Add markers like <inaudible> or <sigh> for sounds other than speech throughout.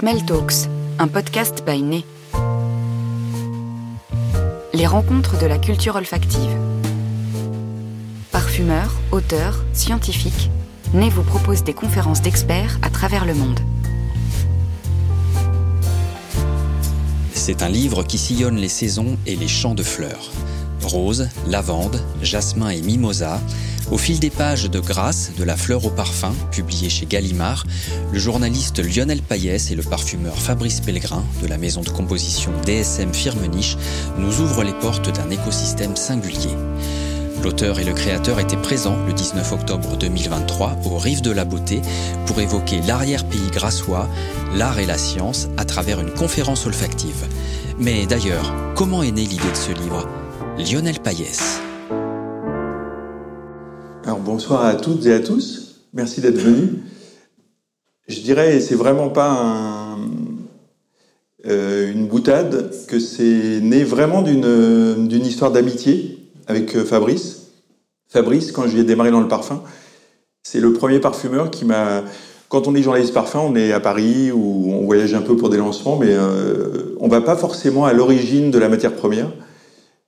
Smell Talks, un podcast by Né. Les rencontres de la culture olfactive. Parfumeurs, auteurs, scientifiques, Né vous propose des conférences d'experts à travers le monde. C'est un livre qui sillonne les saisons et les champs de fleurs. Rose, lavande, jasmin et mimosa, au fil des pages de Grâce, de la fleur au parfum, publié chez Gallimard, le journaliste Lionel Payès et le parfumeur Fabrice Pellegrin, de la maison de composition DSM Firmenich, nous ouvrent les portes d'un écosystème singulier. L'auteur et le créateur étaient présents le 19 octobre 2023 au Rive de la Beauté pour évoquer l'arrière-pays grassois, l'art et la science à travers une conférence olfactive. Mais d'ailleurs, comment est née l'idée de ce livre? Lionel Payès. Bonsoir à toutes et à tous. Merci d'être venus. Je dirais, et c'est vraiment pas euh, une boutade, que c'est né vraiment d'une histoire d'amitié avec euh, Fabrice. Fabrice, quand j'ai démarré dans le parfum, c'est le premier parfumeur qui m'a. Quand on est journaliste parfum, on est à Paris ou on voyage un peu pour des lancements, mais euh, on va pas forcément à l'origine de la matière première.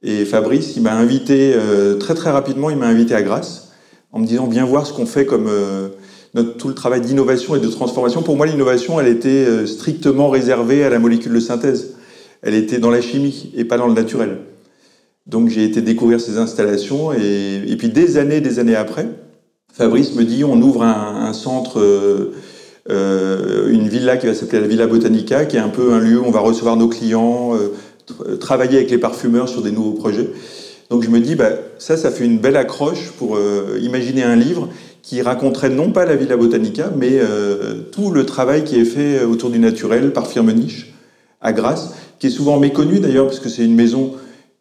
Et Fabrice, il m'a invité très très rapidement, il m'a invité à Grasse en me disant bien voir ce qu'on fait comme euh, notre, tout le travail d'innovation et de transformation. Pour moi, l'innovation, elle était euh, strictement réservée à la molécule de synthèse. Elle était dans la chimie et pas dans le naturel. Donc j'ai été découvrir ces installations et, puis des années, des années après, Fabrice me dit on ouvre un, centre, euh, une villa qui va s'appeler la Villa Botanica, qui est un peu un lieu où on va recevoir nos clients, travailler avec les parfumeurs sur des nouveaux projets. Donc je me dis, bah, ça, ça fait une belle accroche pour euh, imaginer un livre qui raconterait non pas la Villa Botanica, mais euh, tout le travail qui est fait autour du naturel par Firmenich à Grasse, qui est souvent méconnu d'ailleurs, parce que c'est une maison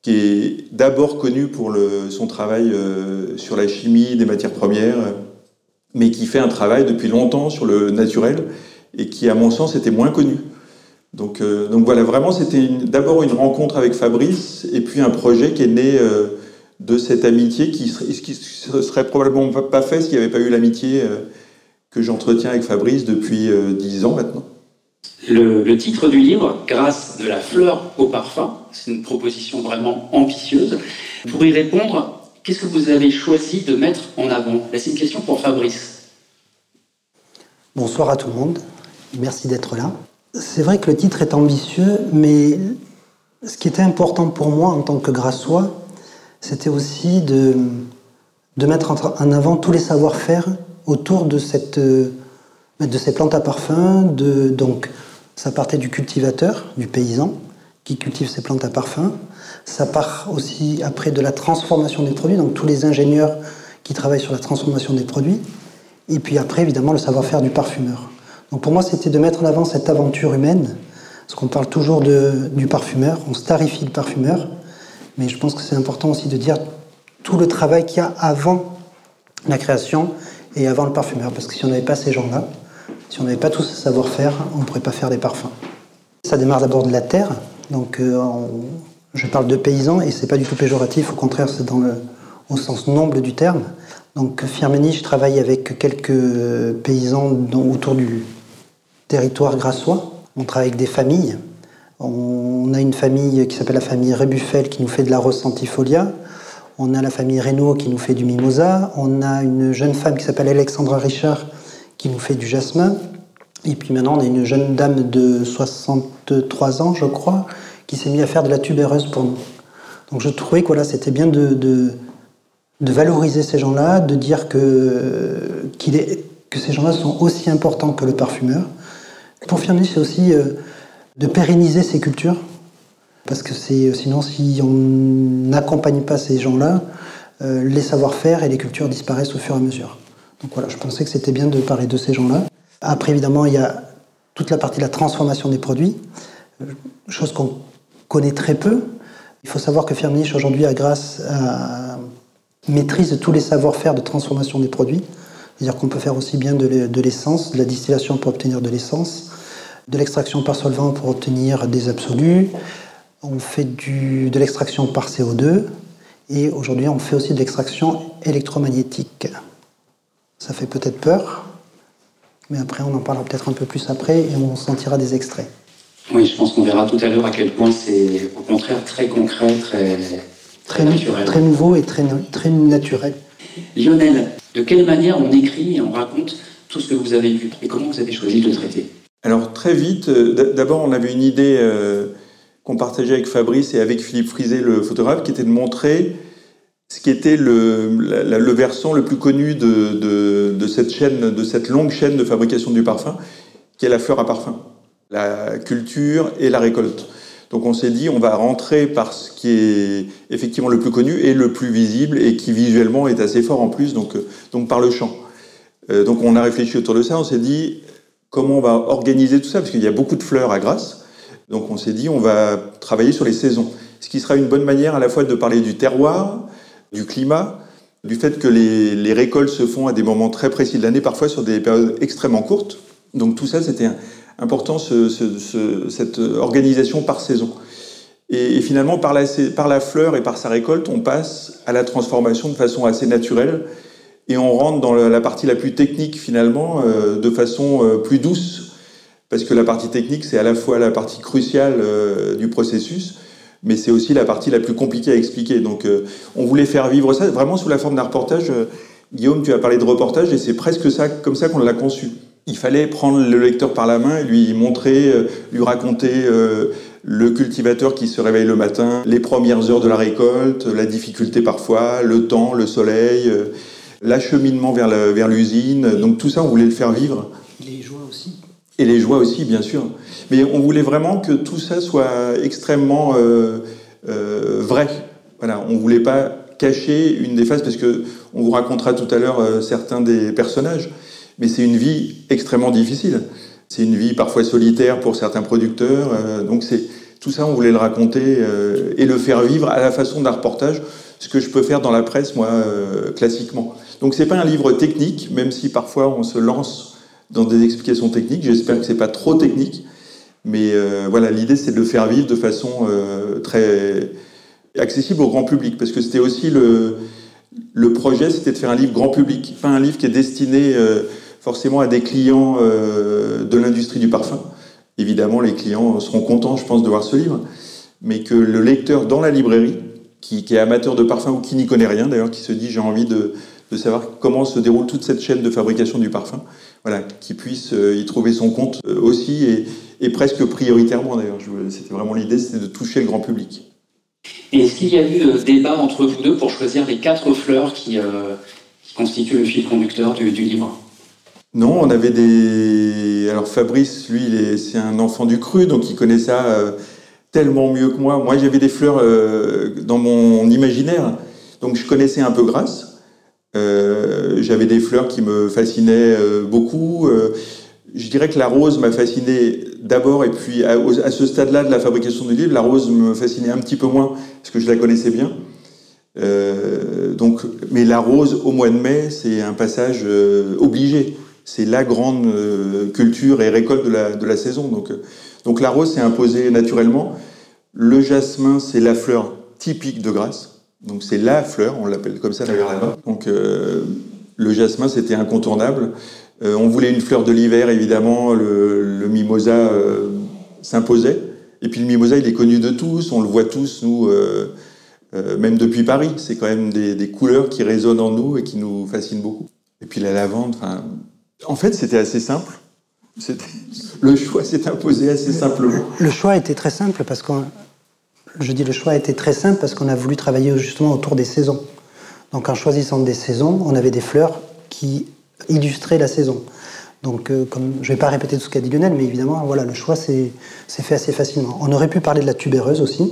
qui est d'abord connue pour son travail euh, sur la chimie des matières premières, mais qui fait un travail depuis longtemps sur le naturel et qui, à mon sens, était moins connu. Donc, euh, donc voilà, vraiment, c'était d'abord une rencontre avec Fabrice et puis un projet qui est né euh, de cette amitié qui ne serait probablement pas fait s'il n'y avait pas eu l'amitié euh, que j'entretiens avec Fabrice depuis dix ans maintenant. Le, le, titre du livre, Grâce de la fleur au parfum, c'est une proposition vraiment ambitieuse. Pour y répondre, qu'est-ce que vous avez choisi de mettre en avant? Là, c'est une question pour Fabrice. Bonsoir à tout le monde. Merci d'être là. C'est vrai que le titre est ambitieux, mais ce qui était important pour moi en tant que grassois, c'était aussi de, mettre en avant tous les savoir-faire autour de, de ces plantes à parfum. Donc, ça partait du cultivateur, du paysan, qui cultive ces plantes à parfum. Ça part aussi après de la transformation des produits, donc tous les ingénieurs qui travaillent sur la transformation des produits. Et puis après, évidemment, le savoir-faire du parfumeur. Donc pour moi, c'était de mettre en avant cette aventure humaine, parce qu'on parle toujours du parfumeur, on starifie le parfumeur, mais je pense que c'est important aussi de dire tout le travail qu'il y a avant la création et avant le parfumeur, parce que si on n'avait pas ces gens-là, si on n'avait pas tout ce savoir-faire, on ne pourrait pas faire des parfums. Ça démarre d'abord de la terre, donc euh, je parle de paysans et c'est pas du tout péjoratif, au contraire, c'est dans le, au sens noble du terme. Donc Firmenich travaille avec quelques paysans autour du, territoire grassois. On travaille avec des familles. On a une famille qui s'appelle la famille Rébuffel qui nous fait de la rose centifolia. On a la famille Reynaud qui nous fait du mimosa. On a une jeune femme qui s'appelle Alexandra Richard qui nous fait du jasmin. Et puis maintenant, on a une jeune dame de 63 ans, je crois, qui s'est mise à faire de la tubéreuse pour nous. Donc je trouvais que c'était bien de, valoriser ces gens-là, de dire que ces gens-là sont aussi importants que le parfumeur, pour Firmenich, c'est aussi euh, de pérenniser ces cultures, parce que euh, sinon, si on n'accompagne pas ces gens-là, euh, les savoir-faire et les cultures disparaissent au fur et à mesure. Donc voilà, je pensais que c'était bien de parler de ces gens-là. Après, évidemment, il y a toute la partie de la transformation des produits, chose qu'on connaît très peu. Il faut savoir que Firmenich, aujourd'hui, grâce à maîtrise tous les savoir-faire de transformation des produits. C'est-à-dire qu'on peut faire aussi bien de l'essence, de la distillation pour obtenir de l'essence, de l'extraction par solvant pour obtenir des absolus. On fait du, de l'extraction par CO2 et aujourd'hui on fait aussi de l'extraction électromagnétique. Ça fait peut-être peur, Mais après, on en parlera peut-être un peu plus après et on sentira des extraits. Oui, je pense qu'on verra tout à l'heure à quel point c'est au contraire très concret, très, très, naturel. Très nouveau et très, très naturel. Lionel, de quelle manière on écrit et on raconte tout ce que vous avez vu et comment vous avez choisi de le traiter? Alors très vite, euh, d'abord on avait une idée euh, qu'on partageait avec Fabrice et avec Philippe Frisé, le photographe, qui était de montrer ce qui était le, versant le plus connu de, cette chaîne, de cette longue chaîne de fabrication du parfum, qui est la fleur à parfum, la culture et la récolte. Donc on s'est dit, on va rentrer par ce qui est effectivement le plus connu et le plus visible et qui visuellement est assez fort en plus, donc, euh, donc par le champ. Euh, donc on a réfléchi autour de ça, on s'est dit comment on va organiser tout ça, parce qu'il y a beaucoup de fleurs à Grasse. Donc on s'est dit, on va travailler sur les saisons. Ce qui sera une bonne manière à la fois de parler du terroir, du climat, du fait que les, récoltes se font à des moments très précis de l'année, parfois sur des périodes extrêmement courtes. Donc tout ça, c'était important, cette organisation par saison. Et, finalement, par la, par la fleur et par sa récolte, on passe à la transformation de façon assez naturelle. Et on rentre dans la partie la plus technique, finalement, euh, de façon euh, plus douce. Parce que la partie technique, c'est à la fois la partie cruciale euh, du processus, mais c'est aussi la partie la plus compliquée à expliquer. Donc on voulait faire vivre ça vraiment sous la forme d'un reportage. Guillaume, tu as parlé de reportage et c'est presque ça, comme ça qu'on l'a conçu. Il fallait prendre le lecteur par la main et lui montrer, euh, lui raconter le cultivateur qui se réveille le matin, les premières heures de la récolte, la difficulté parfois, le temps, le soleil, l'acheminement vers l'usine. Donc tout ça, on voulait le faire vivre. Les joies aussi. Et les joies aussi, bien sûr. Mais on voulait vraiment que tout ça soit extrêmement euh, euh, vrai. Voilà, on voulait pas cacher une des phases parce que on vous racontera tout à l'heure euh, certains des personnages. Mais c'est une vie extrêmement difficile. C'est une vie parfois solitaire pour certains producteurs. donc c'est tout ça, on voulait le raconter et le faire vivre à la façon d'un reportage, ce que je peux faire dans la presse moi classiquement. Donc c'est pas un livre technique, même si parfois on se lance dans des explications techniques. J'espère que c'est pas trop technique. Mais euh, voilà, l'idée c'est de le faire vivre de façon euh, très accessible au grand public, parce que c'était aussi le, le projet, c'était de faire un livre grand public, pas un livre qui est destiné euh, forcément à des clients de l'industrie du parfum. Évidemment, les clients seront contents, je pense, de voir ce livre, mais que le lecteur dans la librairie, qui, qui est amateur de parfum ou qui n'y connaît rien d'ailleurs, qui se dit j'ai envie de, de savoir comment se déroule toute cette chaîne de fabrication du parfum, voilà, qui puisse y trouver son compte aussi et, et presque prioritairement d'ailleurs. C'était vraiment l'idée, c'était de toucher le grand public. Est-ce qu'il y a eu euh, débat entre vous deux pour choisir les quatre fleurs qui, euh, constituent le fil conducteur du, livre? Non, on avait des. Alors Fabrice, lui, c'est un enfant du cru, donc il connaît ça euh, tellement mieux que moi. Moi, j'avais des fleurs dans mon imaginaire, donc je connaissais un peu Grasse. j'avais des fleurs qui me fascinaient beaucoup je dirais que la rose m'a fasciné d'abord, et puis à, ce stade-là de la fabrication du livre, la rose me fascinait un petit peu moins, parce que je la connaissais bien. Euh, donc, mais la rose au mois de mai, c'est un passage euh, obligé. C'est la grande euh, culture et récolte de la, de la saison. Donc, donc la rose s'est imposée naturellement. Le jasmin, c'est la fleur typique de Grasse. Donc c'est la fleur, on l'appelle comme ça d'ailleurs là-bas. Donc le jasmin, c'était incontournable. Euh, on voulait une fleur de l'hiver, évidemment, le, mimosa euh, s'imposait. Et puis le mimosa, il est connu de tous, on le voit tous, nous, euh, même depuis Paris. C'est quand même des, couleurs qui résonnent en nous et qui nous fascinent beaucoup. Et puis la lavande, en fait, c'était assez simple. <laughs> Le choix s'est imposé assez simplement. Le choix était très simple parce. Je dis le choix était très simple parce qu'on a voulu travailler justement autour des saisons. Donc en choisissant des saisons, on avait des fleurs qui illustrer la saison. Donc, euh, comme, je ne vais pas répéter tout ce qu'a dit Lionel, mais évidemment, voilà, le choix s'est fait assez facilement. On aurait pu parler de la tubéreuse aussi,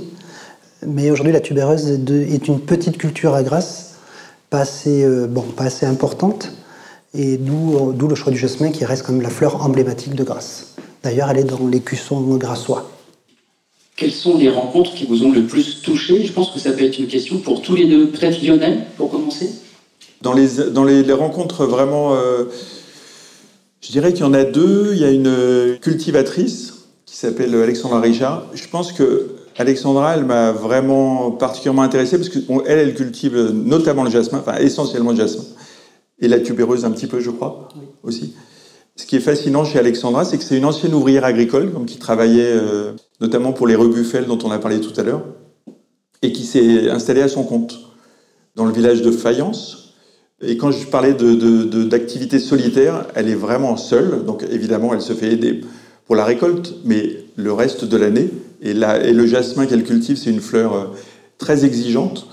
mais aujourd'hui, la tubéreuse est, une petite culture à Grasse, pas assez, euh, bon, pas assez importante, et d'où le choix du jasmin qui reste comme la fleur emblématique de Grasse. D'ailleurs, elle est dans l'écusson grassois. Quelles sont les rencontres qui vous ont le plus touché? Je pense que ça peut être une question pour tous les deux. Peut-être Lionel, pour commencer? Dans les, dans les, rencontres vraiment, euh, je dirais qu'il y en a deux. Il y a une cultivatrice qui s'appelle Alexandra Richard. Je pense que Alexandra, elle m'a vraiment particulièrement intéressé parce qu'elle, elle cultive notamment le jasmin, enfin essentiellement le jasmin, et la tubéreuse un petit peu, je crois, aussi. Ce qui est fascinant chez Alexandra, c'est que c'est une ancienne ouvrière agricole, qui travaillait euh, notamment pour les rebuffels dont on a parlé tout à l'heure, et qui s'est installée à son compte dans le village de Fayence. Et quand je parlais d'activité solitaire, elle est vraiment seule. Donc évidemment, elle se fait aider pour la récolte, mais le reste de l'année, et, le jasmin qu'elle cultive, c'est une fleur euh, très exigeante.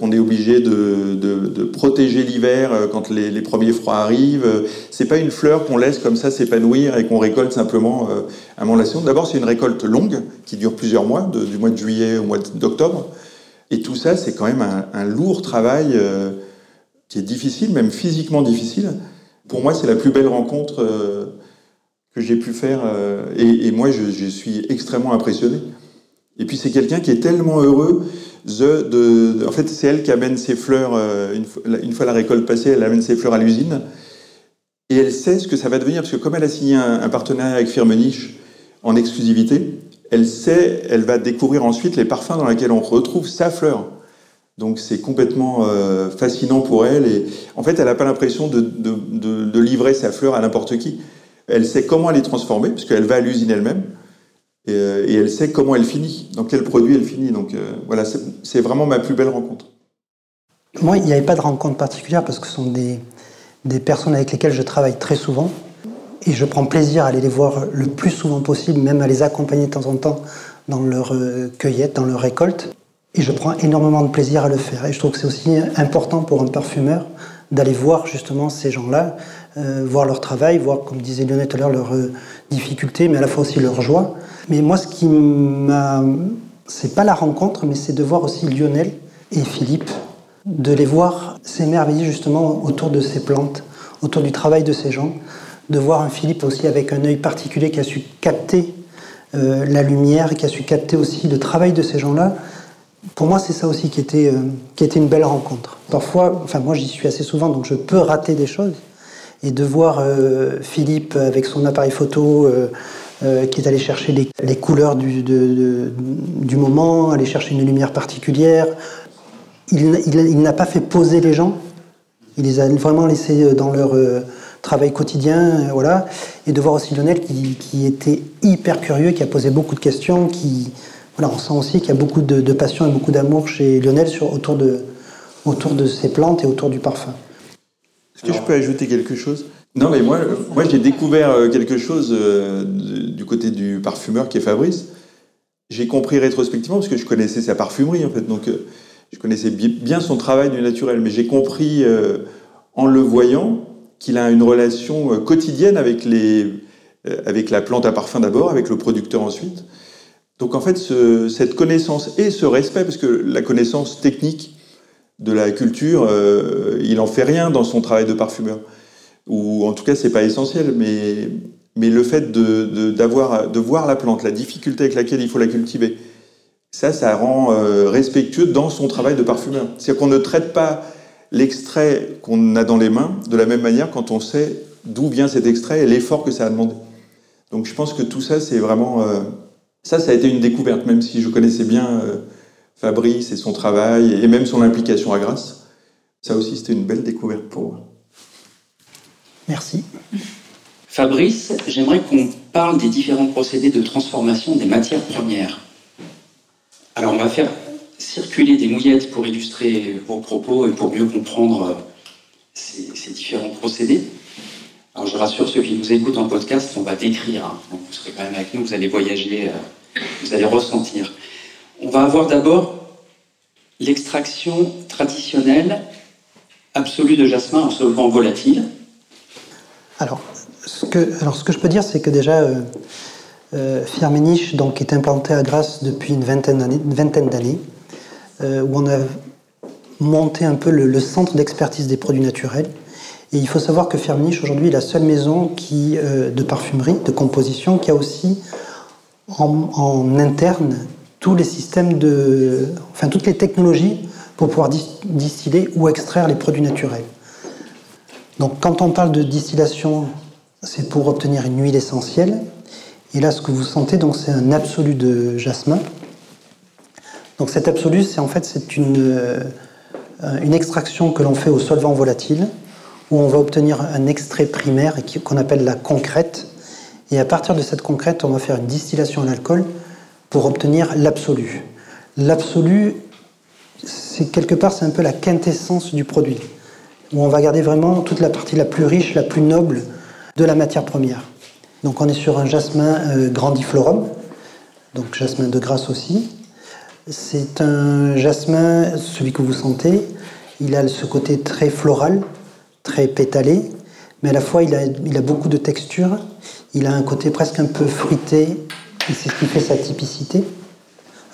On est obligé de, protéger l'hiver euh, quand les, premiers froids arrivent. C'est pas une fleur qu'on laisse comme ça s'épanouir et qu'on récolte simplement euh, à mon D'abord, c'est une récolte longue qui dure plusieurs mois, du mois de juillet au mois d'octobre. Et tout ça, c'est quand même un, lourd travail qui est difficile, même physiquement difficile. Pour moi, c'est la plus belle rencontre que j'ai pu faire. et, moi, je, suis extrêmement impressionné. Et puis, c'est quelqu'un qui est tellement heureux de, en fait, c'est elle qui amène ses fleurs, euh, une, fois la récolte passée, elle amène ses fleurs à l'usine. Et elle sait ce que ça va devenir, parce que comme elle a signé un, partenariat avec Firmenich en exclusivité, elle sait, elle va découvrir ensuite les parfums dans lesquels on retrouve sa fleur. Donc c'est complètement euh, fascinant pour elle. Et en fait, elle n'a pas l'impression de, livrer sa fleur à n'importe qui. Elle sait comment elle est transformée, parce va à l'usine elle-même. Euh, et, elle sait comment elle finit, dans quel produit elle finit. Donc euh, voilà, c'est vraiment ma plus belle rencontre. Moi, il n'y avait pas de rencontre particulière parce que ce sont des, personnes avec lesquelles je travaille très souvent. Et je prends plaisir à aller les voir le plus souvent possible, même à les accompagner de temps en temps dans leur cueillette, dans leur récolte. Et je prends énormément de plaisir à le faire. Et je trouve que c'est aussi important pour un parfumeur d'aller voir justement ces gens-là, voir leur travail, voir, comme disait Lionel tout à l'heure, leurs difficultés, mais à la fois aussi leur joie. Mais moi, ce qui m'a. C'est pas la rencontre, mais c'est de voir aussi Lionel et Philippe, de les voir s'émerveiller justement autour de ces plantes, autour du travail de ces gens, de voir un Philippe aussi avec un œil particulier qui a su capter euh, la lumière, qui a su capter aussi le travail de ces gens-là. Pour moi, c'est ça aussi qui était, euh, qui était une belle rencontre. Parfois, enfin moi j'y suis assez souvent, donc je peux rater des choses. Et de voir euh, Philippe avec son appareil photo euh, qui est allé chercher les, couleurs du, du, moment, aller chercher une lumière particulière. Il, n'a pas fait poser les gens, il les a vraiment laissés dans leur euh, travail quotidien, euh, voilà. Et de voir aussi Lionel qui, était hyper curieux, qui a posé beaucoup de questions, qui, voilà, on sent aussi qu'il y a beaucoup de, passion et beaucoup d'amour chez Lionel sur, autour, de, autour de ses plantes et autour du parfum. Est-ce que je peux ajouter quelque chose? Non, mais moi, moi j'ai découvert euh, quelque chose euh, du côté du parfumeur qui est Fabrice. J'ai compris rétrospectivement, parce que je connaissais sa parfumerie, en fait. Donc, euh, je connaissais bien son travail du naturel. Mais j'ai compris, en le voyant, qu'il a une relation quotidienne avec, les, avec la plante à parfum d'abord, avec le producteur ensuite. Donc, en fait, ce, cette connaissance et ce respect, parce que la connaissance technique de la culture, il n'en fait rien dans son travail de parfumeur ou en tout cas c'est pas essentiel, mais, mais le fait de, d'avoir, de, voir la plante, la difficulté avec laquelle il faut la cultiver, ça, ça rend euh, respectueux dans son travail de parfumeur. C'est-à-dire qu'on ne traite pas l'extrait qu'on a dans les mains de la même manière quand on sait d'où vient cet extrait et l'effort que ça a demandé. Donc je pense que tout ça, c'est vraiment... Euh, ça, ça a été une découverte, même si je connaissais bien euh, Fabrice et son travail, et même son implication à Grasse. Ça aussi, c'était une belle découverte pour moi. Merci. Fabrice, j'aimerais qu'on parle des différents procédés de transformation des matières premières. Alors on va faire circuler des mouillettes pour illustrer vos propos et pour mieux comprendre euh, ces, différents procédés. Alors je rassure ceux qui nous écoutent en podcast, on va décrire. Hein. Donc vous serez quand même avec nous, vous allez voyager, euh, vous allez ressentir. On va avoir d'abord l'extraction traditionnelle absolue de jasmin en solvant volatile. Alors ce, que, alors, ce que je peux dire, c'est que déjà, euh, euh donc, est implanté à Grasse depuis une vingtaine d'années, où on a monté un peu le, centre d'expertise des produits naturels. Et il faut savoir que Firmenich, aujourd'hui, est la seule maison qui, euh, de parfumerie, de composition, qui a aussi en, interne tous les systèmes de. enfin, toutes les technologies pour pouvoir distiller ou extraire les produits naturels. Donc quand on parle de distillation, c'est pour obtenir une huile essentielle. Et là, ce que vous sentez, donc, c'est un absolu de jasmin. Donc cet absolu, c'est en fait c'est une, euh, une extraction que l'on fait au solvant volatile. Où on va obtenir un extrait primaire qu'on appelle la concrète. Et à partir de cette concrète, on va faire une distillation à l'alcool pour obtenir l'absolu. L'absolu, c'est quelque part, c'est un peu la quintessence du produit, où on va garder vraiment toute la partie la plus riche, la plus noble de la matière première. Donc on est sur un jasmin euh, grandiflorum, donc jasmin de grâce aussi. C'est un jasmin, celui que vous sentez, il a ce côté très floral, très pétalé, mais à la fois il a, il a beaucoup de texture, il a un côté presque un peu fruité, et c'est ce qui fait sa typicité.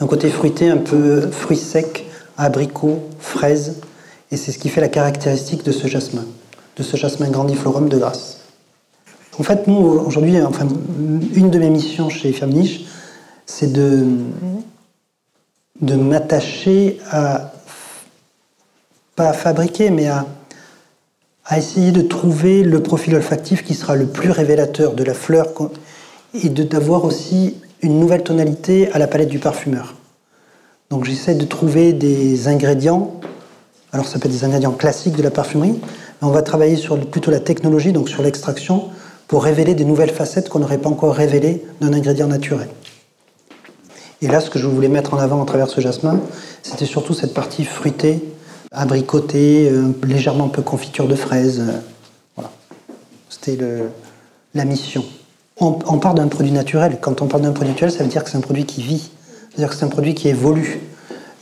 Un côté fruité, un peu fruits secs, abricots, fraises, et c'est ce qui fait la caractéristique de ce jasmin, de ce jasmin grandiflorum de grâce. En fait, nous, aujourd'hui, enfin, une de mes missions chez Femniche, c'est de, de m'attacher à, pas à fabriquer, mais à, à essayer de trouver le profil olfactif qui sera le plus révélateur de la fleur et d'avoir aussi une nouvelle tonalité à la palette du parfumeur. Donc j'essaie de trouver des ingrédients, alors ça peut être des ingrédients classiques de la parfumerie, mais on va travailler sur plutôt la technologie, donc sur l'extraction, pour révéler des nouvelles facettes qu'on n'aurait pas encore révélées d'un ingrédient naturel. Et là, ce que je voulais mettre en avant à travers ce jasmin, c'était surtout cette partie fruitée, abricotée, euh, légèrement un peu confiture de fraises. Euh, voilà. C'était la mission. On, parle d'un produit naturel. Quand on parle d'un produit naturel, ça veut dire que c'est un produit qui vit. C'est-à-dire que c'est un produit qui évolue.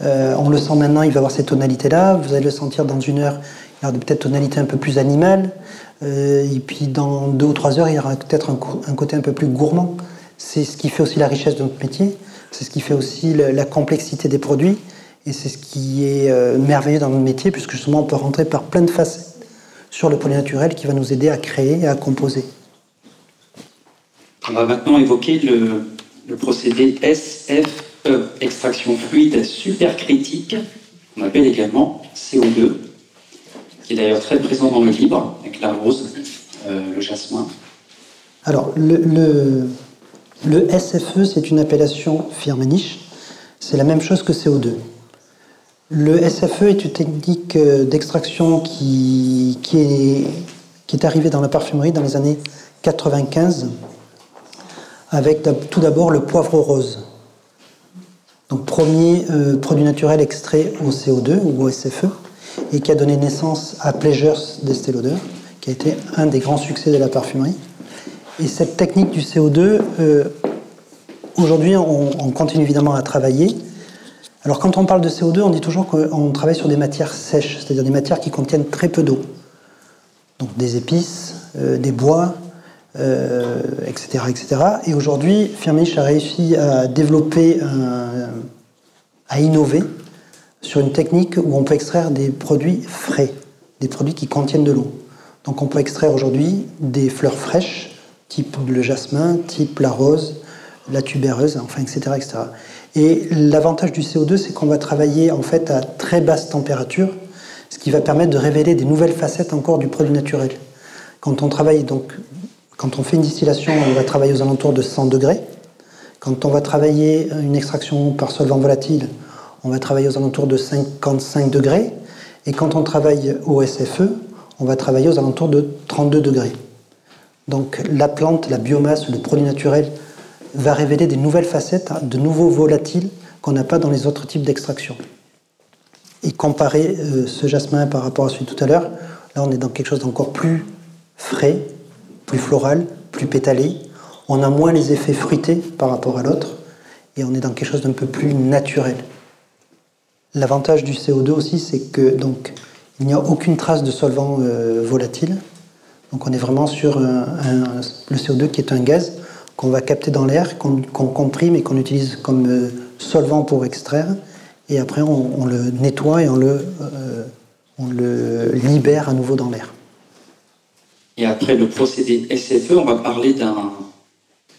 Euh, on le sent maintenant, il va avoir ces tonalités-là. Vous allez le sentir dans une heure, il y aura peut-être tonalité un peu plus animale. et puis dans deux ou trois heures, il y aura peut-être un, côté un peu plus gourmand. C'est ce qui fait aussi la richesse de notre métier. C'est ce qui fait aussi la complexité des produits et c'est ce qui est euh, merveilleux dans notre métier puisque justement on peut rentrer par plein de facettes sur le produit naturel qui va nous aider à créer et à composer. On va maintenant évoquer le, procédé SFE, extraction fluide supercritique, qu'on appelle également CO2, qui est d'ailleurs très présent dans le livre, avec la rose, euh, le jasmin. Alors, le, le SFE, c'est une appellation Firmenich. C'est la même chose que CO2. Le SFE est une technique euh, d'extraction qui, est, arrivée dans la parfumerie dans les années 95, avec tout d'abord le poivre rose. Donc premier euh, produit naturel extrait au CO2 ou au SFE, et qui a donné naissance à Pleasures d'Estée qui a été un des grands succès de la parfumerie. Et cette technique du CO2, euh, aujourd'hui, on, continue évidemment à travailler. Alors, quand on parle de CO2, on dit toujours qu'on travaille sur des matières sèches, c'est-à-dire des matières qui contiennent très peu d'eau. Donc, des épices, euh, des bois, etc., euh, etc. Et aujourd'hui, Firmenich a réussi à développer, à innover sur une technique où on peut extraire des produits frais, des produits qui contiennent de l'eau. Donc, on peut extraire aujourd'hui des fleurs fraîches type le jasmin, type la rose, la tubéreuse, enfin, etc. etc. Et l'avantage du CO2, c'est qu'on va travailler en fait à très basse température, ce qui va permettre de révéler des nouvelles facettes encore du produit naturel. Quand on travaille donc, quand on fait une distillation, on va travailler aux alentours de 100 degrés. Quand on va travailler une extraction par solvant volatile, on va travailler aux alentours de 55 degrés. Et quand on travaille au SFE, on va travailler aux alentours de 32 degrés. Donc la plante, la biomasse, le produit naturel va révéler des nouvelles facettes, hein, de nouveaux volatiles qu'on n'a pas dans les autres types d'extraction. Et comparer euh, ce jasmin par rapport à celui tout à l'heure, là on est dans quelque chose d'encore plus frais, plus floral, plus pétalé. On a moins les effets fruités par rapport à l'autre et on est dans quelque chose d'un peu plus naturel. L'avantage du CO2 aussi, c'est que donc il n'y a aucune trace de solvant euh, volatile. Donc on est vraiment sur le CO2 qui est un gaz qu'on va capter dans l'air, qu'on comprime et qu'on utilise comme euh, solvant pour extraire. Et après on, le nettoie et on le, euh, on le libère à nouveau dans l'air. Et après le procédé SFE, on va parler d'un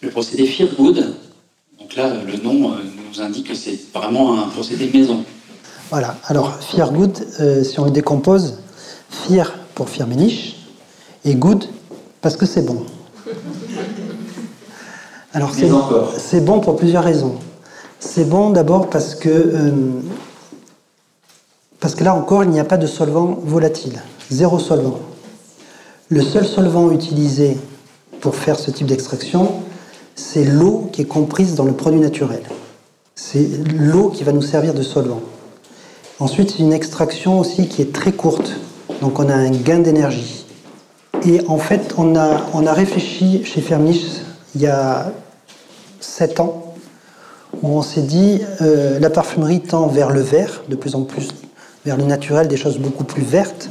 le procédé Feargood. Donc là, le nom euh, nous indique que c'est vraiment un procédé maison. Voilà. Alors Feargood, si on le décompose, Fear pour Firmenich, et good parce que c'est bon. Alors c'est bon pour plusieurs raisons. C'est bon d'abord parce que euh, parce que là encore il n'y a pas de solvant volatile, zéro solvant. Le seul solvant utilisé pour faire ce type d'extraction, c'est l'eau qui est comprise dans le produit naturel. C'est l'eau qui va nous servir de solvant. Ensuite, c'est une extraction aussi qui est très courte, donc on a un gain d'énergie. Et en fait, on a, on a réfléchi chez Fermich il y a 7 ans, où on s'est dit euh, la parfumerie tend vers le vert, de plus en plus vers le naturel, des choses beaucoup plus vertes,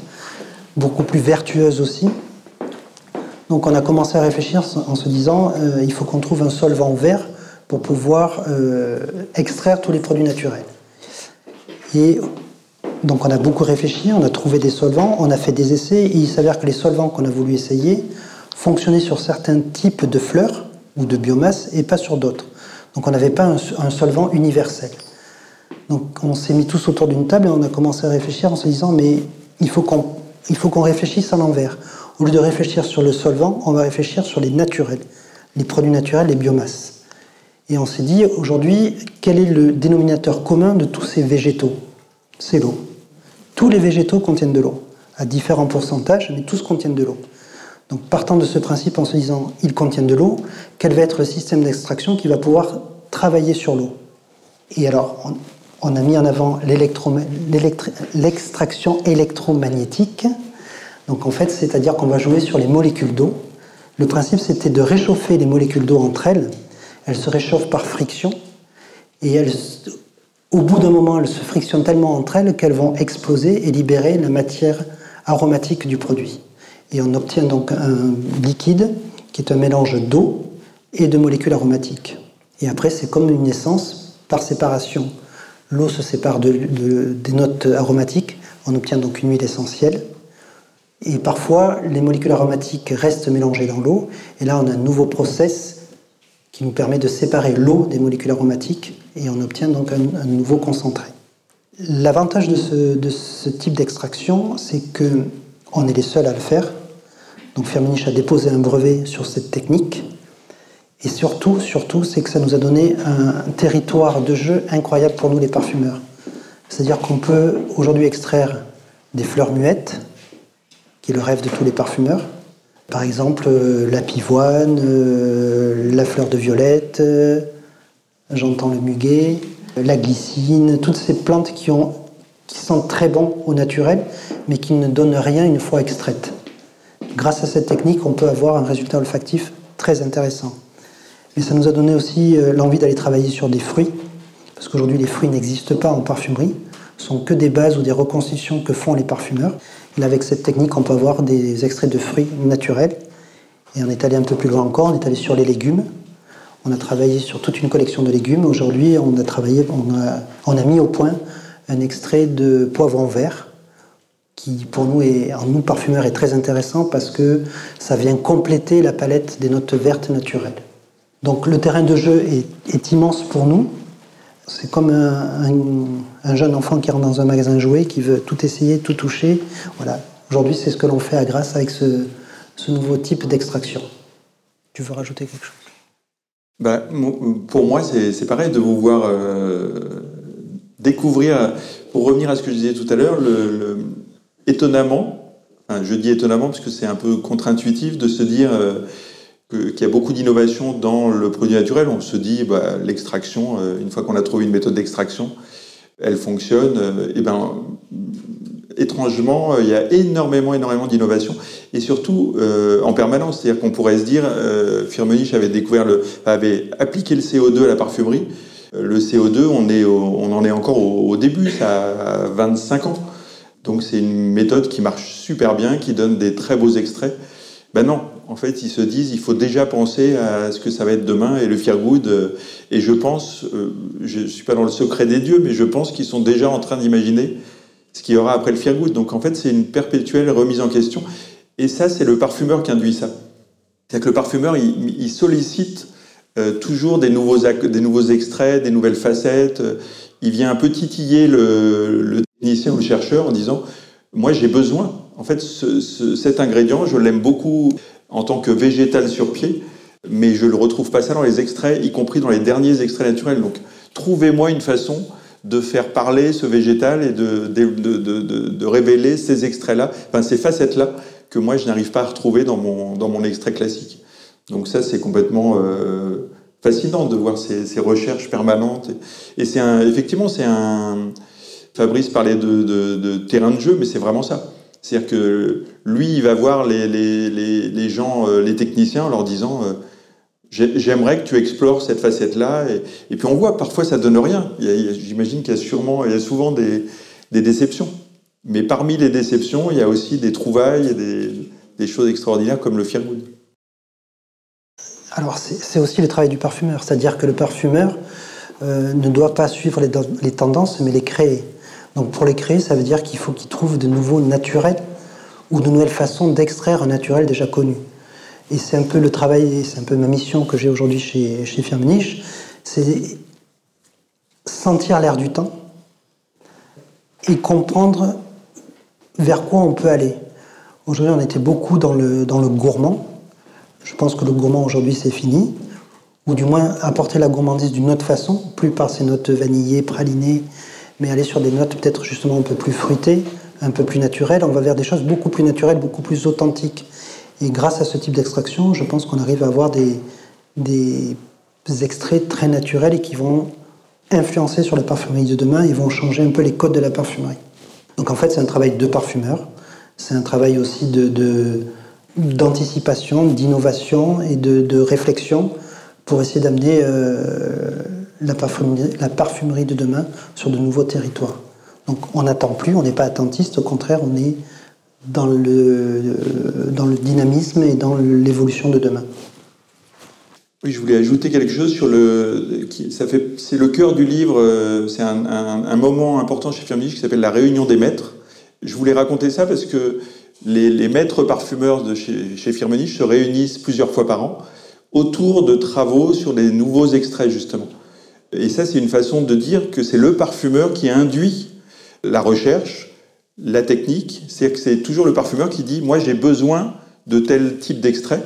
beaucoup plus vertueuses aussi. Donc on a commencé à réfléchir en se disant euh, il faut qu'on trouve un solvant vert pour pouvoir euh, extraire tous les produits naturels. Et donc on a beaucoup réfléchi, on a trouvé des solvants, on a fait des essais, et il s'avère que les solvants qu'on a voulu essayer fonctionnaient sur certains types de fleurs ou de biomasse et pas sur d'autres. Donc on n'avait pas un, solvant universel. Donc on s'est mis tous autour d'une table et on a commencé à réfléchir en se disant mais il faut qu'on il faut qu'on réfléchisse à l'envers. Au lieu de réfléchir sur le solvant, on va réfléchir sur les naturels, les produits naturels, les biomasses. Et on s'est dit, aujourd'hui, quel est le dénominateur commun de tous ces végétaux? C'est l'eau. Tous les végétaux contiennent de l'eau, à différents pourcentages, mais tous contiennent de l'eau. Donc partant de ce principe en se disant, ils contiennent de l'eau, quel va être le système d'extraction qui va pouvoir travailler sur l'eau? Et alors, on, a mis en avant l'extraction électromagnétique, donc en fait, c'est-à-dire qu'on va jouer sur les molécules d'eau. Le principe, c'était de réchauffer les molécules d'eau entre elles. Elles se réchauffent par friction et elles, au bout d'un moment, elles se frictionnent tellement entre elles qu'elles vont exploser et libérer la matière aromatique du produit. Et on obtient donc un liquide qui est un mélange d'eau et de molécules aromatiques. Et après, c'est comme une essence par séparation. L'eau se sépare de, de, des notes aromatiques, on obtient donc une huile essentielle et parfois, les molécules aromatiques restent mélangées dans l'eau. Et là, on a un nouveau process qui nous permet de séparer l'eau des molécules aromatiques et on obtient donc un, nouveau concentré. L'avantage de ce, type d'extraction, c'est qu'on est les seuls à le faire. Donc Firmenich a déposé un brevet sur cette technique. Et surtout, surtout, c'est que ça nous a donné un territoire de jeu incroyable pour nous les parfumeurs. C'est-à-dire qu'on peut aujourd'hui extraire des fleurs muettes, qui est le rêve de tous les parfumeurs. Par exemple, euh, la pivoine, euh, la fleur de violette, euh, j'entends le muguet, la glycine, toutes ces plantes qui, ont, qui sentent très bon au naturel, mais qui ne donnent rien une fois extraites. Grâce à cette technique, on peut avoir un résultat olfactif très intéressant. Mais ça nous a donné aussi l'envie d'aller travailler sur des fruits, parce qu'aujourd'hui les fruits n'existent pas en parfumerie, sont que des bases ou des reconstitutions que font les parfumeurs avec cette technique, on peut avoir des extraits de fruits naturels. Et on est allé un peu plus loin encore, on est allé sur les légumes. On a travaillé sur toute une collection de légumes. Aujourd'hui, on a travaillé, on a mis au point un extrait de poivron vert qui, pour nous, est, en nous parfumeurs, est très intéressant parce que ça vient compléter la palette des notes vertes naturelles. Donc le terrain de jeu est, immense pour nous. C'est comme un, un, un, jeune enfant qui rentre dans un magasin de jouets, qui veut tout essayer, tout toucher. Voilà. Aujourd'hui, c'est ce que l'on fait à Grasse avec ce, nouveau type d'extraction. Tu veux rajouter quelque chose? Bah, Pour moi, c'est pareil de vous voir euh, découvrir, pour revenir à ce que je disais tout à l'heure, étonnamment, je dis étonnamment parce que c'est un peu contre-intuitif de se dire... Euh, qu'il y a beaucoup d'innovation dans le produit naturel. On se dit, bah, l'extraction, euh, une fois qu'on a trouvé une méthode d'extraction, elle fonctionne. Euh, et ben, étrangement, euh, il y a énormément, énormément d'innovation, et surtout euh, en permanence. C'est-à-dire qu'on pourrait se dire, euh, Firmenich avait découvert le, avait appliqué le CO2 à la parfumerie. Le CO2, on, en est encore au, début, ça a 25 ans. Donc c'est une méthode qui marche super bien, qui donne des très beaux extraits. Ben non, en fait, ils se disent, il faut déjà penser à ce que ça va être demain et le Fear Good. Euh, et je pense, euh, je ne suis pas dans le secret des dieux, mais je pense qu'ils sont déjà en train d'imaginer ce qu'il y aura après le Fear Good. Donc en fait, c'est une perpétuelle remise en question. Et ça, c'est le parfumeur qui induit ça. C'est-à-dire que le parfumeur, il, sollicite toujours des nouveaux, des nouveaux extraits, des nouvelles facettes. Il vient un peu titiller le, le technicien ou le chercheur en disant, moi j'ai besoin. En fait, ce, ce, cet ingrédient, je l'aime beaucoup en tant que végétal sur pied, mais je ne le retrouve pas ça dans les extraits, y compris dans les derniers extraits naturels. Donc, trouvez-moi une façon de faire parler ce végétal et de, de, révéler ces extraits-là, enfin ces facettes-là que moi je n'arrive pas à retrouver dans mon, dans mon extrait classique. Donc ça c'est complètement euh, fascinant de voir ces, recherches permanentes. Et, c'est effectivement c'est un... Fabrice parlait de, terrain de jeu, mais c'est vraiment ça. C'est-à-dire que lui, il va voir les, gens, euh, les techniciens, en leur disant euh, J'aimerais que tu explores cette facette-là. Et, puis on voit, parfois ça donne rien. J'imagine qu'il y a sûrement, il y a souvent des, déceptions. Mais parmi les déceptions, il y a aussi des trouvailles des, choses extraordinaires comme le Fear Alors c'est aussi le travail du parfumeur. C'est-à-dire que le parfumeur euh, ne doit pas suivre les, tendances, mais les créer. Donc pour les créer, ça veut dire qu'il faut qu'il trouve de nouveaux naturels ou de nouvelles façons d'extraire un naturel déjà connu. Et c'est un peu le travail, c'est un peu ma mission que j'ai aujourd'hui chez, chez Firmenich, c'est sentir l'air du temps et comprendre vers quoi on peut aller. Aujourd'hui, on était beaucoup dans le, dans le gourmand. Je pense que le gourmand aujourd'hui, c'est fini. Ou du moins apporter la gourmandise d'une autre façon, plus par ces notes vanillées, pralinées, mais aller sur des notes peut-être justement un peu plus fruitées, un peu plus naturelles. On va vers des choses beaucoup plus naturelles, beaucoup plus authentiques. Et grâce à ce type d'extraction, je pense qu'on arrive à avoir des, des extraits très naturels et qui vont influencer sur la parfumerie de demain et vont changer un peu les codes de la parfumerie. Donc en fait, c'est un travail de parfumeur, c'est un travail aussi de, d'anticipation, d'innovation et de, réflexion pour essayer d'amener euh, la, parfumerie, de demain sur de nouveaux territoires. Donc on n'attend plus, on n'est pas attentiste, au contraire, on est dans le, dans le dynamisme et dans l'évolution de demain. Oui, je voulais ajouter quelque chose sur le. C'est le cœur du livre. Euh, c'est un, moment important chez Firmenich qui s'appelle la réunion des maîtres. Je voulais raconter ça parce que les, les maîtres parfumeurs de chez, chez Firmenich se réunissent plusieurs fois par an autour de travaux sur des nouveaux extraits justement. Et ça, c'est une façon de dire que c'est le parfumeur qui induit la recherche, la technique, c'est que c'est toujours le parfumeur qui dit moi j'ai besoin de tel type d'extrait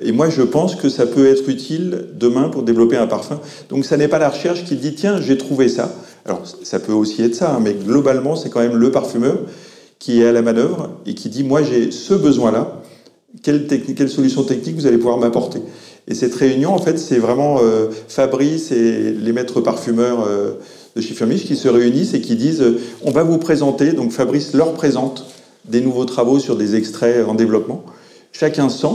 et moi je pense que ça peut être utile demain pour développer un parfum. Donc ça n'est pas la recherche qui dit tiens j'ai trouvé ça. Alors ça peut aussi être ça, hein, mais globalement c'est quand même le parfumeur qui est à la manœuvre et qui dit moi j'ai ce besoin-là. Quelle, quelle solution technique vous allez pouvoir m'apporter? Et cette réunion en fait c'est vraiment euh, Fabrice et les maîtres parfumeurs. Euh, de chez Firmich qui se réunissent et qui disent euh, on va vous présenter, donc Fabrice leur présente des nouveaux travaux sur des extraits en développement. Chacun sent,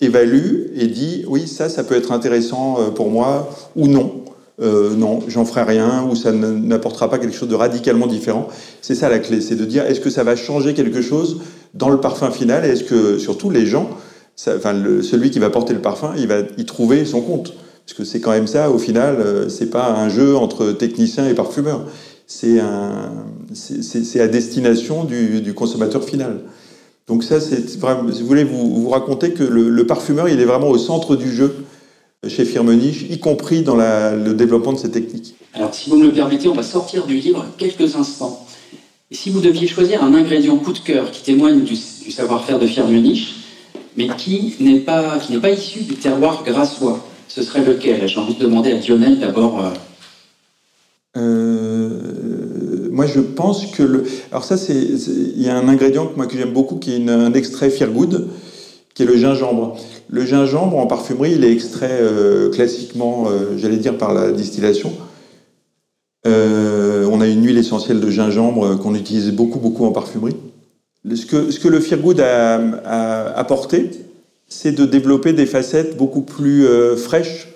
évalue et dit oui, ça, ça peut être intéressant pour moi ou non. Euh, non, j'en ferai rien ou ça n'apportera pas quelque chose de radicalement différent. C'est ça la clé, c'est de dire est-ce que ça va changer quelque chose dans le parfum final et est-ce que surtout les gens, enfin, celui qui va porter le parfum, il va y trouver son compte. Parce que c'est quand même ça, au final, euh, c'est pas un jeu entre techniciens et parfumeurs. C'est à destination du, consommateur final. Donc ça, c'est vraiment, si vous voulez vous, vous raconter que le, parfumeur, il est vraiment au centre du jeu chez Firmenich, y compris dans le développement de ces techniques. Alors, si vous me le permettez, on va sortir du livre quelques instants. Et si vous deviez choisir un ingrédient coup de cœur qui témoigne du, savoir-faire de Firmenich, mais qui n'est pas, qui pas issu du terroir grassois, ce serait lequel? J'ai envie de demander à Lionel d'abord. Euh. Euh, moi, je pense que le. Alors ça, c'est il y a un ingrédient que moi que j'aime beaucoup, qui est un extrait Feargood, qui est le gingembre. Le gingembre en parfumerie, il est extrait euh, classiquement, j'allais dire par la distillation. on a une huile essentielle de gingembre qu'on utilise beaucoup, beaucoup en parfumerie. Ce que, ce que le Feargood a, apporté, c'est de développer des facettes beaucoup plus euh, fraîches,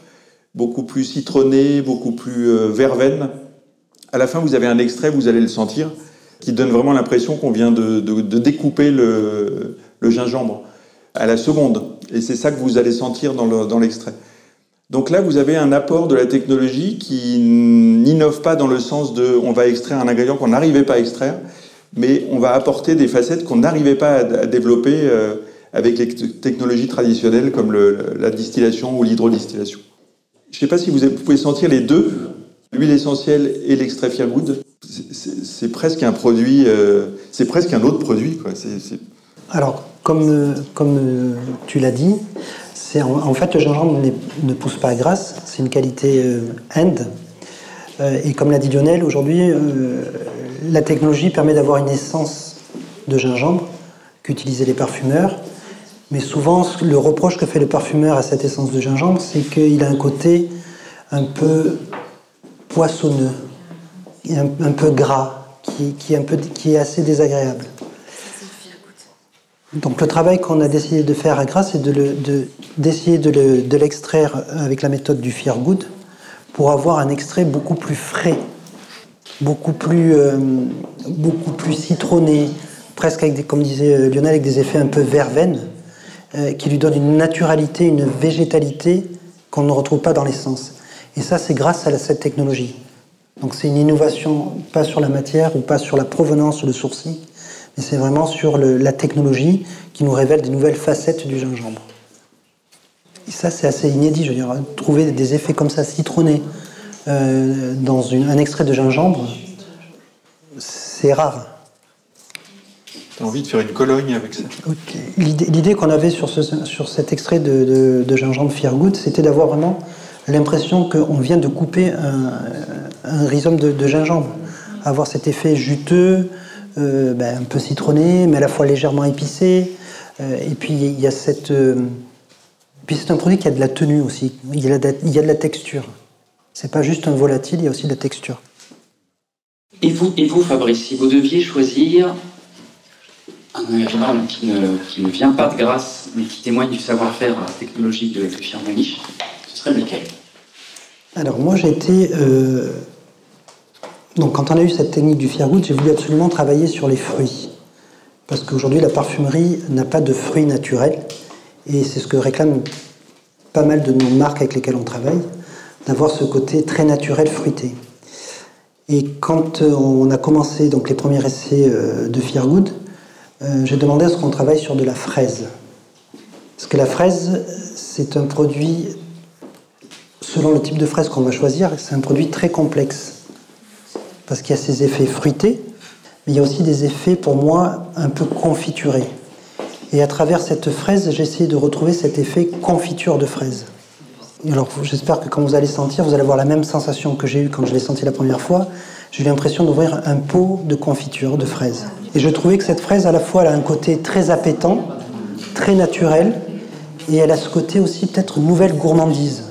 beaucoup plus citronnées, beaucoup plus euh, verveines. À la fin, vous avez un extrait, vous allez le sentir, qui donne vraiment l'impression qu'on vient de, découper le, gingembre à la seconde. Et c'est ça que vous allez sentir dans l'extrait. Donc là, vous avez un apport de la technologie qui n'innove pas dans le sens de on va extraire un ingrédient qu'on n'arrivait pas à extraire, mais on va apporter des facettes qu'on n'arrivait pas à, développer. Euh, avec les technologies traditionnelles comme la distillation ou l'hydrodistillation. Je ne sais pas si vous pouvez sentir les deux, l'huile essentielle et l'extrait Feargood. C'est presque un produit, euh, c'est presque un autre produit. Alors, comme, comme tu l'as dit, en, fait le gingembre ne pousse pas à Grasse, c'est une qualité euh, end. et comme l'a dit Lionel, aujourd'hui, la technologie permet d'avoir une essence de gingembre qu'utilisaient les parfumeurs. Mais souvent, le reproche que fait le parfumeur à cette essence de gingembre, c'est qu'il a un côté un peu poissonneux, un, peu gras, qui est assez désagréable. Donc le travail qu'on a décidé de faire à Grasse, c'est d'essayer de, de l'extraire avec la méthode du Fear pour avoir un extrait beaucoup plus frais, beaucoup plus, euh, beaucoup plus citronné, presque avec des, comme disait Lionel, avec des effets un peu verveine, euh, qui lui donnent une naturalité, une végétalité qu'on ne retrouve pas dans l'essence. Et ça, c'est grâce à cette technologie. Donc c'est une innovation, pas sur la matière ou pas sur la provenance ou le sourcil, mais c'est vraiment sur la technologie qui nous révèle des nouvelles facettes du gingembre. Et ça, c'est assez inédit, je veux dire, trouver des effets comme ça citronnés euh, dans un extrait de gingembre, c'est rare. Tu as envie de faire une cologne avec ça? L'idée qu'on avait sur, ce, sur cet extrait de, de, gingembre Feargood, c'était d'avoir vraiment l'impression qu'on vient de couper un, rhizome de, gingembre. Avoir cet effet juteux, euh, ben, un peu citronné, mais à la fois légèrement épicé. Euh, et puis il y a cette. Euh, puis c'est un produit qui a de la tenue aussi. Il y a de, il y a de la texture. C'est pas juste un volatile, il y a aussi de la texture. Et vous, et vous Fabrice, si vous deviez choisir un ingrédient qui ne, qui ne, vient pas de grâce, mais qui témoigne du savoir-faire technologique de la firme Niche, ce serait lequel? Alors moi j'ai été... Euh, donc quand on a eu cette technique du Fairwood, j'ai voulu absolument travailler sur les fruits. Parce qu'aujourd'hui la parfumerie n'a pas de fruits naturels. Et c'est ce que réclament pas mal de nos marques avec lesquelles on travaille, d'avoir ce côté très naturel fruité. Et quand euh, on a commencé donc les premiers essais euh, de Feargood, euh, j'ai demandé à ce qu'on travaille sur de la fraise. Parce que la fraise, c'est un produit, selon le type de fraise qu'on va choisir, c'est un produit très complexe. Parce qu'il y a ses effets fruités, mais il y a aussi des effets, pour moi, un peu confiturés. Et à travers cette fraise, j'ai essayé de retrouver cet effet confiture de fraise. Alors j'espère que quand vous allez sentir, vous allez avoir la même sensation que j'ai eue quand je l'ai senti la première fois. J'ai eu l'impression d'ouvrir un pot de confiture de fraise. Et je trouvais que cette fraise, à la fois, elle a un côté très appétant, très naturel, et elle a ce côté aussi peut-être nouvelle gourmandise.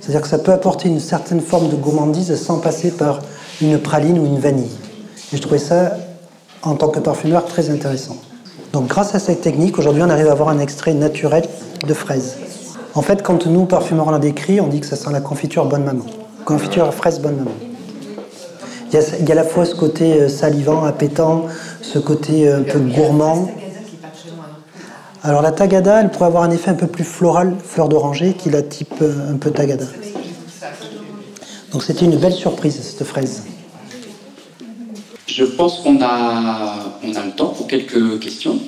C'est-à-dire que ça peut apporter une certaine forme de gourmandise sans passer par une praline ou une vanille. Et je trouvais ça, en tant que parfumeur, très intéressant. Donc grâce à cette technique, aujourd'hui, on arrive à avoir un extrait naturel de fraise. En fait, quand nous, parfumeurs, on l'a décrit, on dit que ça sent la confiture bonne maman. Confiture fraise bonne maman. Il y, a, à la fois ce côté euh, salivant, appétant, ce côté euh, un peu gourmand. Alors la tagada, elle pourrait avoir un effet un peu plus floral, fleur d'oranger, qui la type euh, un peu tagada. Donc c'était une belle surprise, cette fraise. Je pense qu'on a, on a le temps pour quelques questions.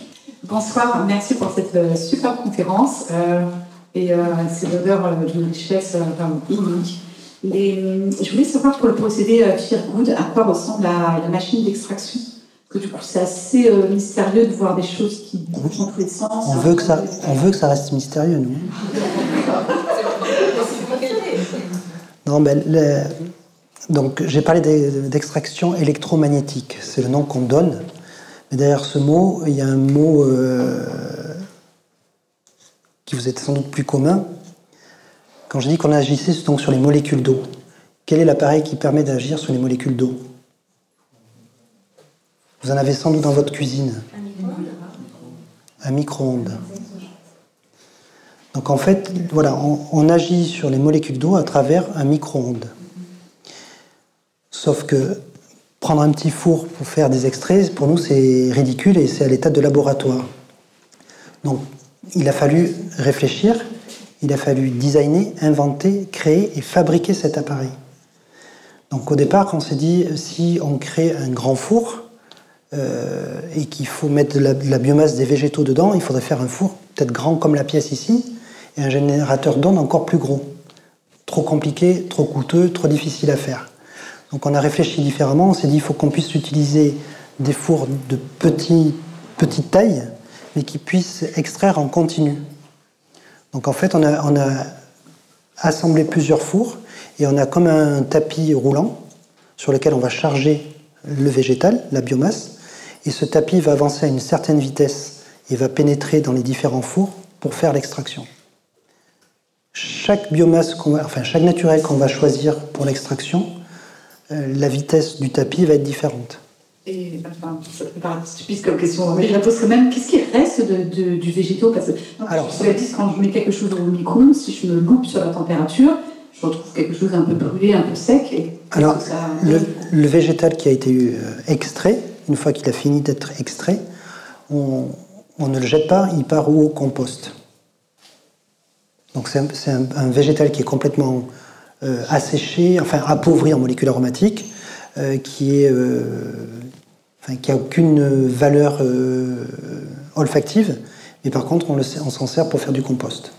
Bonsoir, merci pour cette super conférence. Et euh, c'est l'odeur euh, d'une richesse euh, unique. je voulais savoir pour le procédé Feargood, à quoi ressemble la, machine d'extraction? Parce que du coup, c'est assez mystérieux de voir des choses qui bougent dans tous les sens. On veut, que ça, on veut que ça reste mystérieux, nous. Donc j'ai parlé d'extraction électromagnétique, c'est le nom qu'on donne. Mais derrière ce mot, il y a un mot qui vous est sans doute plus commun. Quand je dis qu'on agissait donc sur les molécules d'eau, quel est l'appareil qui permet d'agir sur les molécules d'eau? Vous en avez sans doute dans votre cuisine. Un micro-ondes. Donc en fait, voilà, on, agit sur les molécules d'eau à travers un micro-ondes. Sauf que prendre un petit four pour faire des extraits, pour nous c'est ridicule et c'est à l'état de laboratoire. Donc il a fallu réfléchir, il a fallu designer, inventer, créer et fabriquer cet appareil. Donc au départ, on s'est dit, si on crée un grand four euh, et qu'il faut mettre de la, biomasse des végétaux dedans, il faudrait faire un four peut-être grand comme la pièce ici et un générateur d'ondes encore plus gros. Trop compliqué, trop coûteux, trop difficile à faire. Donc on a réfléchi différemment, on s'est dit, il faut qu'on puisse utiliser des fours de petite taille mais qui puisse extraire en continu. Donc en fait, on a, assemblé plusieurs fours Et on a comme un tapis roulant sur lequel on va charger le végétal, la biomasse. Et ce tapis va avancer à une certaine vitesse et va pénétrer dans les différents fours pour faire l'extraction. Chaque biomasse, enfin chaque naturel qu'on va choisir pour l'extraction, euh, la vitesse du tapis va être différente. Et enfin, ça peut paraître stupide comme question, mais je la pose quand même. Qu'est-ce qui reste de, du végétaux? Parce que Alors, je quand je mets quelque chose au micro si je me loupe sur la température, je retrouve quelque chose un peu brûlé, un peu sec. Alors, le, le, végétal qui a été euh, extrait, une fois qu'il a fini d'être extrait, on, on, ne le jette pas, il part au compost. Donc c'est un, un, végétal qui est complètement euh, asséché, enfin appauvri en molécules aromatiques, euh, qui est enfin, qui n'a aucune valeur euh, olfactive, mais par contre, on, on s'en sert pour faire du compost.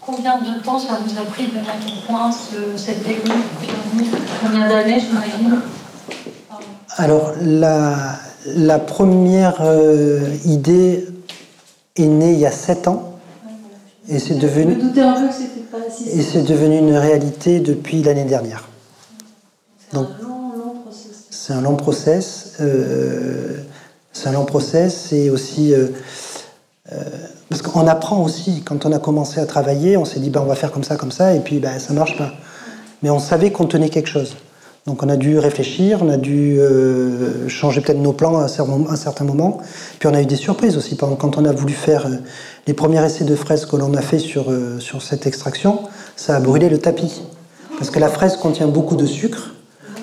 Combien de temps ça vous a pris de mettre au point cette technique? Combien d'années, j'imagine? Alors, la, la première euh, idée est née il y a 7 ans. Et c'est devenu, et c'est devenu une réalité depuis l'année dernière. Donc, c'est un long process. Euh, c'est un long process et aussi euh, euh, parce qu'on apprend aussi. Quand on a commencé à travailler, on s'est dit ben, on va faire comme ça, comme ça, et puis ben, ça marche pas. Mais on savait qu'on tenait quelque chose. Donc on a dû réfléchir, on a dû changer peut-être nos plans à un certain moment. Puis on a eu des surprises aussi. Quand on a voulu faire les premiers essais de fraises que l'on a fait sur, sur cette extraction, ça a brûlé le tapis. Parce que la fraise contient beaucoup de sucre.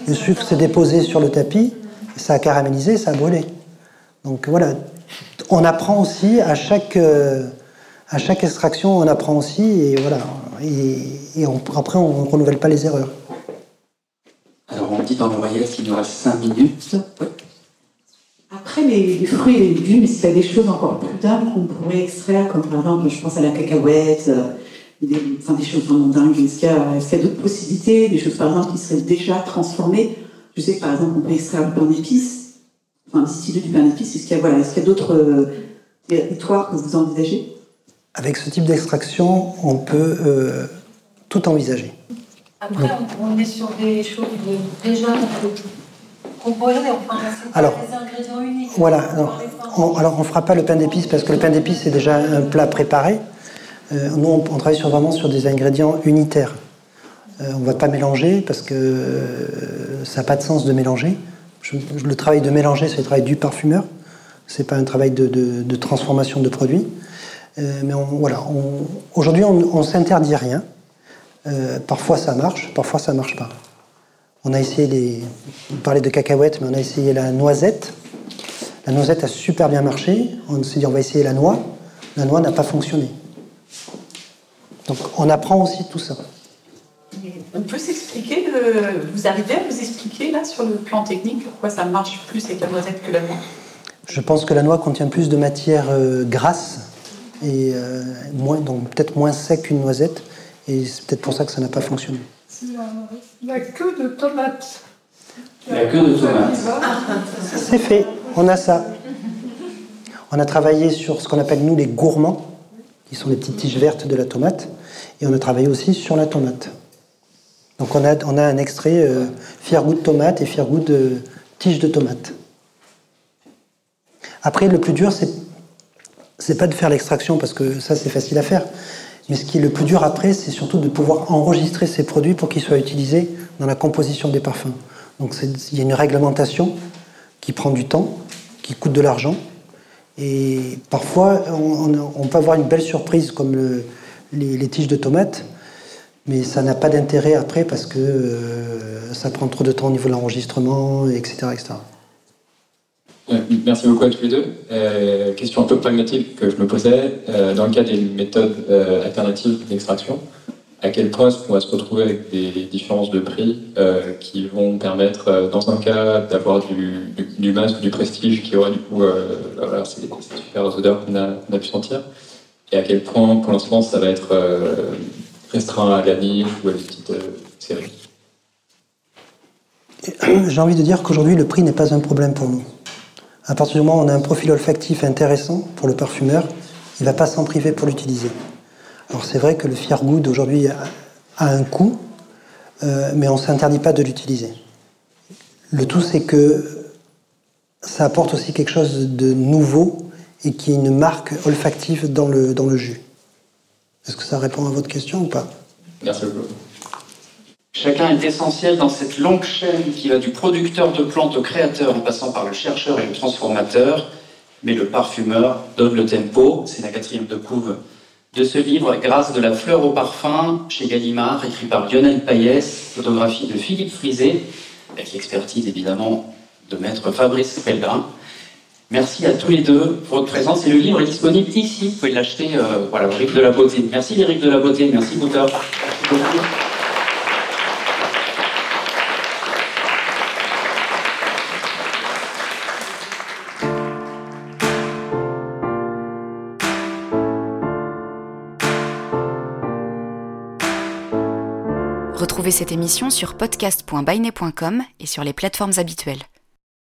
Le sucre s'est déposé sur le tapis, ça a caramélisé, ça a brûlé. Donc voilà, on apprend aussi à chaque, euh, à chaque extraction, on apprend aussi et voilà. Et, après, on ne renouvelle pas les erreurs. Alors on dit dans l'oreillette qu'il nous reste 5 minutes. Après les, fruits et les légumes, s'il y a des choses encore plus dingues qu'on pourrait extraire, comme par exemple, je pense à la cacahuète, euh, des, enfin, des choses vraiment dingues. Est-ce qu'il y a, d'autres possibilités, des choses par exemple qui seraient déjà transformées Je sais que par exemple, on peut extraire du pain d'épices, enfin distiller du pain d'épices. Est-ce qu'il y a, voilà, est-ce qu'il y a d'autres euh, territoires que vous envisagez? Avec ce type d'extraction, on peut euh, tout envisager. Après, on est sur des choses déjà composées, enfin, alors, des ingrédients uniques. Voilà, alors on, alors on ne fera pas le pain d'épices parce que le pain d'épices est déjà un plat préparé. Euh, nous, on, travaille sur, vraiment sur des ingrédients unitaires. Euh, on ne va pas mélanger parce que euh, ça n'a pas de sens de mélanger. le travail de mélanger, c'est le travail du parfumeur. C'est pas un travail de, transformation de produits. mais voilà, aujourd'hui, on, ne s'interdit rien. Parfois ça marche, parfois ça marche pas. On a essayé les. On parlait de cacahuètes, mais on a essayé la noisette. La noisette a super bien marché. On s'est dit on va essayer la noix. La noix n'a pas fonctionné. Donc on apprend aussi tout ça. On peut s'expliquer, vous arrivez à vous expliquer là sur le plan technique pourquoi ça marche plus avec la noisette que la noix? Je pense que la noix contient plus de matière euh, grasse et euh, moins, donc peut-être moins sec qu'une noisette et c'est peut-être pour ça que ça n'a pas fonctionné. La queue de tomate. La queue de tomate. C'est fait, on a ça. On a travaillé sur ce qu'on appelle nous les gourmands qui sont les petites tiges vertes de la tomate. Et on a travaillé aussi sur la tomate. Donc on a, on a un extrait euh, fier goût de tomate et fier goût de tige de tomate. Après, le plus dur, c'est c'est pas de faire l'extraction parce que ça c'est facile à faire. Mais ce qui est le plus dur après, c'est surtout de pouvoir enregistrer ces produits pour qu'ils soient utilisés dans la composition des parfums. Donc il y a une réglementation qui prend du temps, qui coûte de l'argent, et parfois, on, peut avoir une belle surprise comme les, tiges de tomates, mais ça n'a pas d'intérêt après parce que euh, ça prend trop de temps au niveau de l'enregistrement, etc., Merci beaucoup à tous les deux. Euh, question un peu pragmatique que je me posais. Euh, dans le cas des méthodes alternatives d'extraction, à quel point est-ce qu'on va se retrouver avec des différences de prix euh, qui vont permettre, euh, dans un cas, d'avoir du, masque ou du prestige qui aura du coup, euh, bah voilà, c'est des super odeurs qu'on a, a, pu sentir, et à quel point, pour l'instant, ça va être restreint à la niche ou à des petites séries? <clears throat> J'ai envie de dire qu'aujourd'hui, le prix n'est pas un problème pour nous. À partir du moment où on a un profil olfactif intéressant pour le parfumeur, il ne va pas s'en priver pour l'utiliser. Alors c'est vrai que le good aujourd'hui a, un coût, mais on ne s'interdit pas de l'utiliser. Le tout, c'est que ça apporte aussi quelque chose de nouveau et qui est une marque olfactive dans le, dans le jus. Est-ce que ça répond à votre question ou pas? Merci beaucoup. Chacun est essentiel dans cette longue chaîne qui va du producteur de plantes au créateur en passant par le chercheur et le transformateur. Mais le parfumeur donne le tempo. C'est la quatrième de couve de ce livre, Grâce de la fleur au parfum, chez Gallimard, écrit par Lionel Payès, photographie de Philippe Frisé, avec l'expertise évidemment de maître Fabrice Pellegrin. Merci à tous les deux pour votre présence. Et le livre est disponible ici. Vous pouvez l'acheter, euh, voilà, au Rive de la Beauté. Merci les de la Beauté. Merci Bouter. Cette émission sur podcast.bainet.com et sur les plateformes habituelles.